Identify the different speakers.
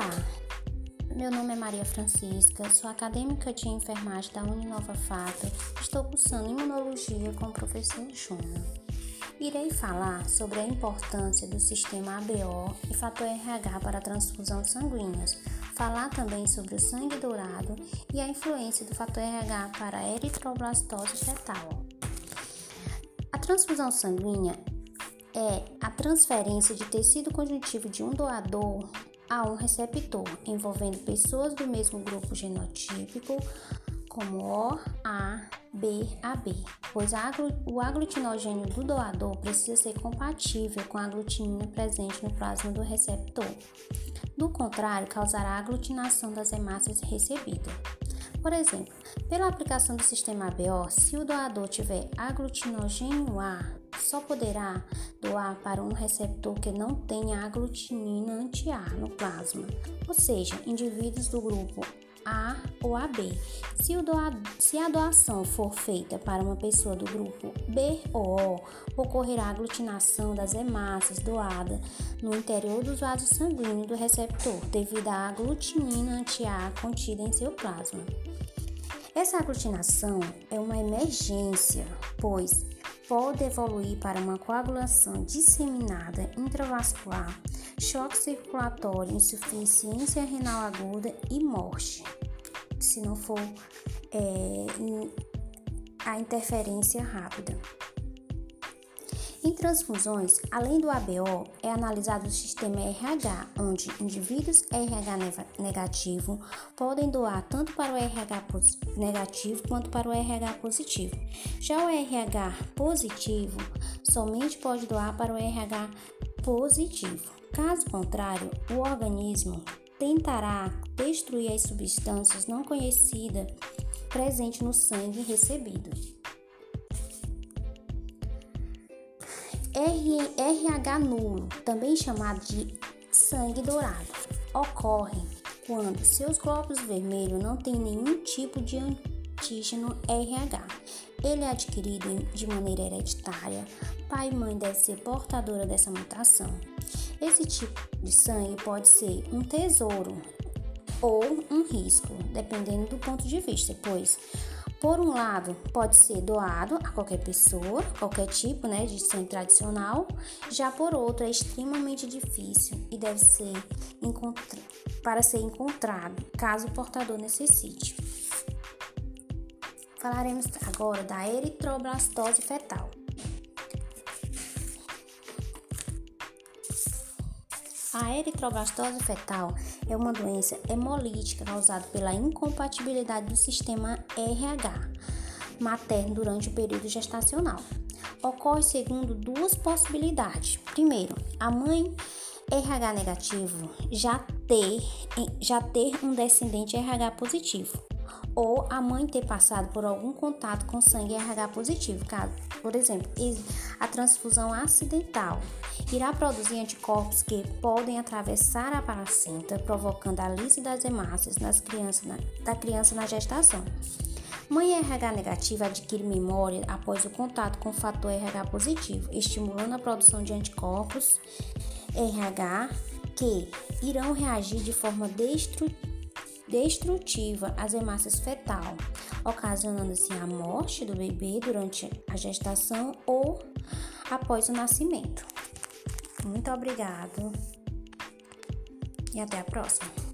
Speaker 1: Olá, meu nome é Maria Francisca, sou acadêmica de enfermagem da Uninova Fato, estou cursando imunologia com o professor Júnior. Irei falar sobre a importância do sistema ABO e fator RH para a transfusão sanguíneas, falar também sobre o sangue dourado e a influência do fator RH para a eritroblastose fetal. A transfusão sanguínea é a transferência de tecido conjuntivo de um doador a um receptor, envolvendo pessoas do mesmo grupo genotípico, como O, A, B, AB, pois o aglutinogênio do doador precisa ser compatível com a aglutinina presente no plasma do receptor. Do contrário, causará aglutinação das hemácias recebidas. Por exemplo, pela aplicação do sistema ABO, se o doador tiver aglutinogênio A, só poderá doar para um receptor que não tenha aglutinina anti-A no plasma, ou seja, indivíduos do grupo a ou AB. Se, se, a doação for feita para uma pessoa do grupo B ou O, ocorrerá aglutinação das hemácias doadas no interior dos vasos sanguíneos do receptor, devido à aglutinina anti-A contida em seu plasma. Essa aglutinação é uma emergência, pois pode evoluir para uma coagulação disseminada intravascular, choque circulatório, insuficiência renal aguda e morte, se não for é, a interferência rápida. Em transfusões, além do ABO, é analisado o sistema RH, onde indivíduos RH negativo podem doar tanto para o RH negativo quanto para o RH positivo. Já o RH positivo somente pode doar para o RH positivo. Caso contrário, o organismo tentará destruir as substâncias não conhecidas presentes no sangue recebido. RH nulo, também chamado de sangue dourado, ocorre quando seus glóbulos vermelhos não têm nenhum tipo de antígeno RH. Ele é adquirido de maneira hereditária. Pai e mãe devem ser portadora dessa mutação. Esse tipo de sangue pode ser um tesouro ou um risco, dependendo do ponto de vista, pois por um lado, pode ser doado a qualquer pessoa, qualquer tipo né, de sangue tradicional, já por outro, é extremamente difícil e deve ser para ser encontrado, caso o portador necessite. Falaremos agora da eritroblastose fetal. A eritroblastose fetal é uma doença hemolítica causada pela incompatibilidade do sistema RH materno durante o período gestacional. Ocorre segundo duas possibilidades. Primeiro, a mãe RH negativo já ter, já ter um descendente RH positivo ou a mãe ter passado por algum contato com sangue RH positivo, caso, por exemplo, a transfusão acidental irá produzir anticorpos que podem atravessar a placenta, provocando a lise das hemácias nas crianças, na, da criança na gestação. Mãe RH negativa adquire memória após o contato com o fator RH positivo, estimulando a produção de anticorpos RH que irão reagir de forma destrutiva destrutiva às hemácias fetal, ocasionando assim a morte do bebê durante a gestação ou após o nascimento. Muito obrigado e até a próxima.